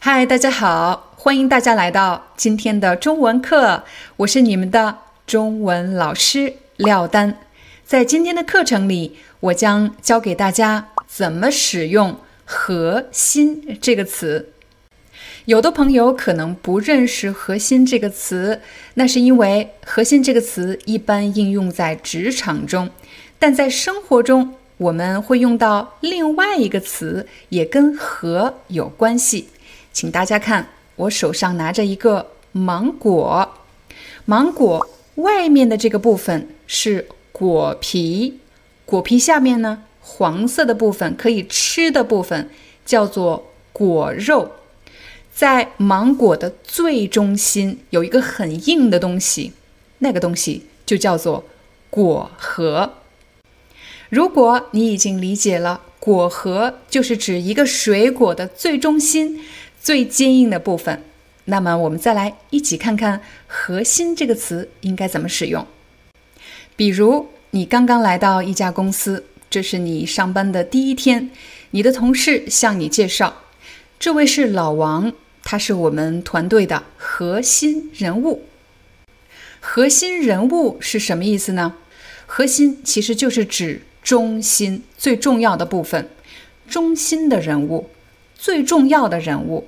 嗨，大家好，欢迎大家来到今天的中文课，我是你们的中文老师廖丹。在今天的课程里，我将教给大家怎么使用“核心”这个词。有的朋友可能不认识“核心”这个词，那是因为“核心”这个词一般应用在职场中，但在生活中我们会用到另外一个词，也跟“核”有关系。请大家看，我手上拿着一个芒果，芒果外面的这个部分是果皮，果皮下面呢，黄色的部分可以吃的部分叫做果肉。在芒果的最中心有一个很硬的东西，那个东西就叫做果核。如果你已经理解了，果核就是指一个水果的最中心。最坚硬的部分，那么我们再来一起看看“核心”这个词应该怎么使用。比如，你刚刚来到一家公司，这是你上班的第一天，你的同事向你介绍，这位是老王，他是我们团队的核心人物。核心人物是什么意思呢？核心其实就是指中心、最重要的部分，中心的人物。最重要的人物，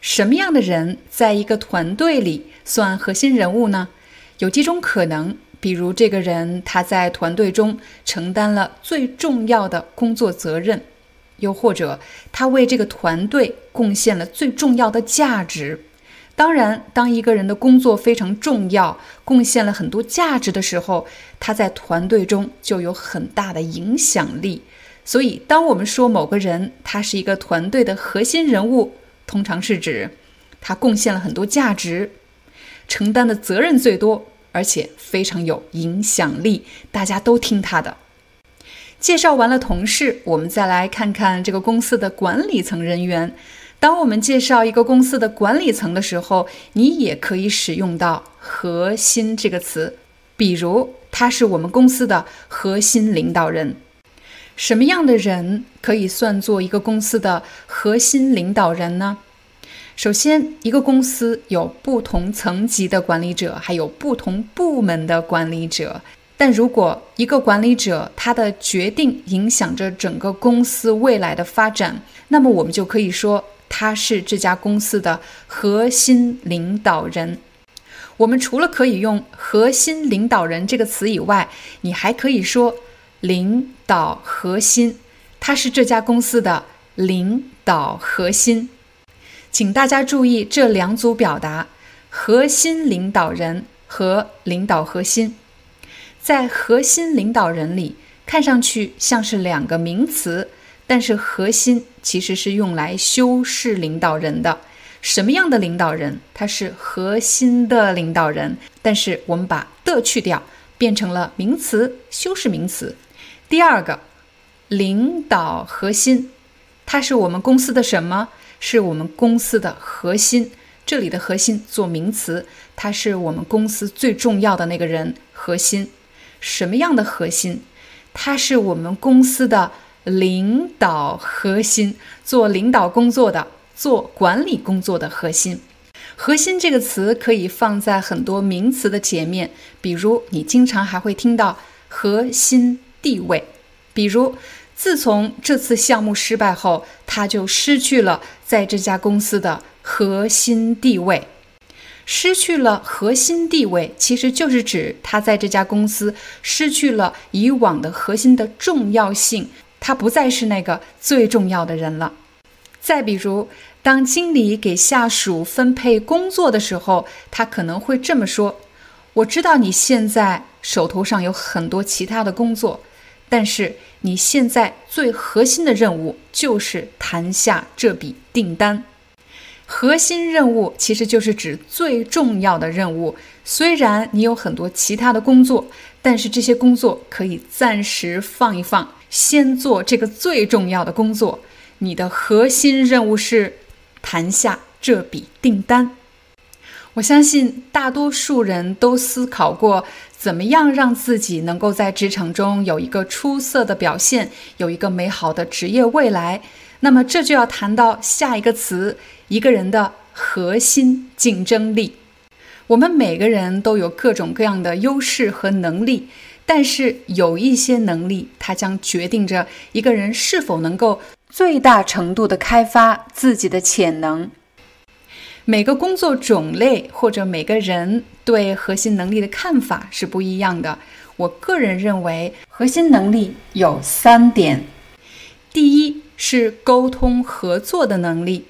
什么样的人在一个团队里算核心人物呢？有几种可能，比如这个人他在团队中承担了最重要的工作责任，又或者他为这个团队贡献了最重要的价值。当然，当一个人的工作非常重要，贡献了很多价值的时候，他在团队中就有很大的影响力。所以，当我们说某个人他是一个团队的核心人物，通常是指他贡献了很多价值，承担的责任最多，而且非常有影响力，大家都听他的。介绍完了同事，我们再来看看这个公司的管理层人员。当我们介绍一个公司的管理层的时候，你也可以使用到“核心”这个词，比如他是我们公司的核心领导人。什么样的人可以算作一个公司的核心领导人呢？首先，一个公司有不同层级的管理者，还有不同部门的管理者。但如果一个管理者他的决定影响着整个公司未来的发展，那么我们就可以说他是这家公司的核心领导人。我们除了可以用“核心领导人”这个词以外，你还可以说。领导核心，他是这家公司的领导核心。请大家注意这两组表达：核心领导人和领导核心。在核心领导人里，看上去像是两个名词，但是核心其实是用来修饰领导人的。什么样的领导人？他是核心的领导人，但是我们把的去掉，变成了名词，修饰名词。第二个，领导核心，它是我们公司的什么？是我们公司的核心。这里的核心做名词，它是我们公司最重要的那个人。核心，什么样的核心？它是我们公司的领导核心，做领导工作的，做管理工作的核心。核心这个词可以放在很多名词的前面，比如你经常还会听到核心。地位，比如，自从这次项目失败后，他就失去了在这家公司的核心地位。失去了核心地位，其实就是指他在这家公司失去了以往的核心的重要性，他不再是那个最重要的人了。再比如，当经理给下属分配工作的时候，他可能会这么说：“我知道你现在手头上有很多其他的工作，但是你现在最核心的任务就是谈下这笔订单。核心任务其实就是指最重要的任务。虽然你有很多其他的工作，但是这些工作可以暂时放一放，先做这个最重要的工作。你的核心任务是谈下这笔订单。我相信大多数人都思考过，怎么样让自己能够在职场中有一个出色的表现，有一个美好的职业未来。那么这就要谈到下一个词：一个人的核心竞争力。我们每个人都有各种各样的优势和能力，但是有一些能力，它将决定着一个人是否能够最大程度的开发自己的潜能。每个工作种类或者每个人对核心能力的看法是不一样的。我个人认为，核心能力有三点。第一是沟通合作的能力。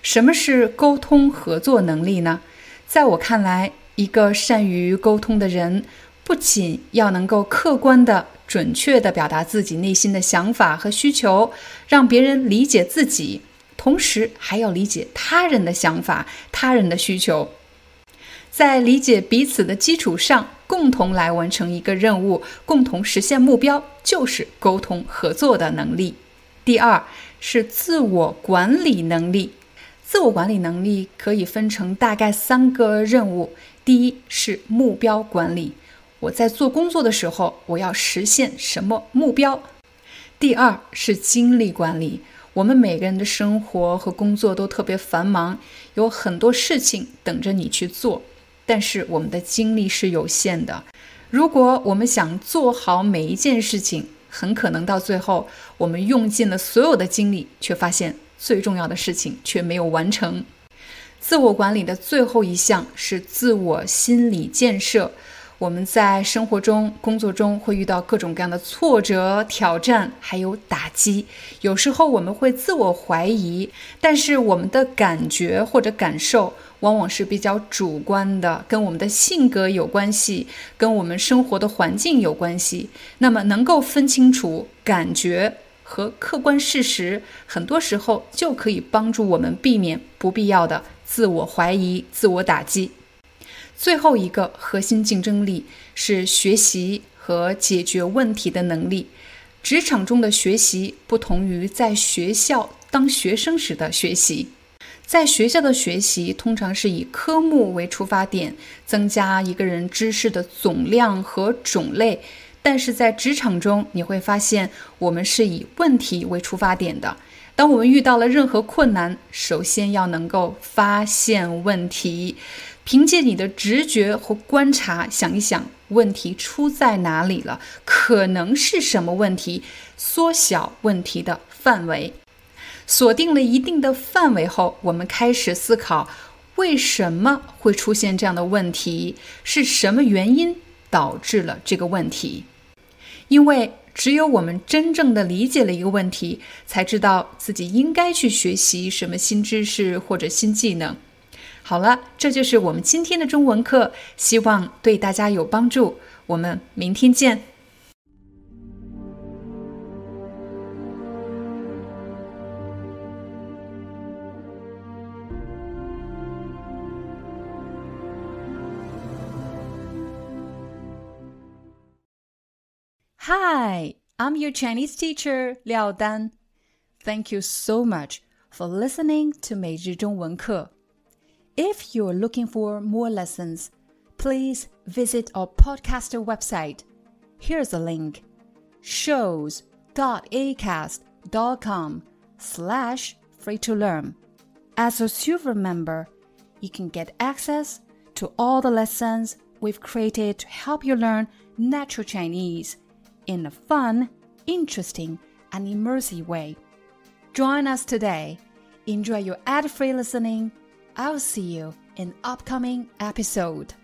什么是沟通合作能力呢？在我看来，一个善于沟通的人，不仅要能够客观的、准确的表达自己内心的想法和需求，让别人理解自己。同时还要理解他人的想法、他人的需求，在理解彼此的基础上，共同来完成一个任务，共同实现目标，就是沟通合作的能力。第二是自我管理能力，自我管理能力可以分成大概三个任务：第一是目标管理，我在做工作的时候，我要实现什么目标；第二是精力管理。我们每个人的生活和工作都特别繁忙，有很多事情等着你去做，但是我们的精力是有限的。如果我们想做好每一件事情，很可能到最后我们用尽了所有的精力，却发现最重要的事情却没有完成。自我管理的最后一项是自我心理建设。我们在生活中、工作中会遇到各种各样的挫折、挑战，还有打击。有时候我们会自我怀疑，但是我们的感觉或者感受往往是比较主观的，跟我们的性格有关系，跟我们生活的环境有关系。那么，能够分清楚感觉和客观事实，很多时候就可以帮助我们避免不必要的自我怀疑、自我打击。最后一个核心竞争力是学习和解决问题的能力。职场中的学习不同于在学校当学生时的学习。在学校的学习通常是以科目为出发点，增加一个人知识的总量和种类。但是在职场中，你会发现我们是以问题为出发点的。当我们遇到了任何困难，首先要能够发现问题。凭借你的直觉和观察，想一想问题出在哪里了，可能是什么问题？缩小问题的范围，锁定了一定的范围后，我们开始思考为什么会出现这样的问题，是什么原因导致了这个问题？因为只有我们真正的理解了一个问题，才知道自己应该去学习什么新知识或者新技能。好了，这就是我们今天的中文课，希望对大家有帮助。我们明天见。Hi, I'm your Chinese teacher Liao Dan. Thank you so much for listening to 每日中文课。If you're looking for more lessons, please visit our podcaster website. Here's a link shows.acast.com slash free to learn. As a silver member, you can get access to all the lessons we've created to help you learn natural Chinese in a fun, interesting, and immersive way. Join us today. Enjoy your ad free listening I'll see you in upcoming episode.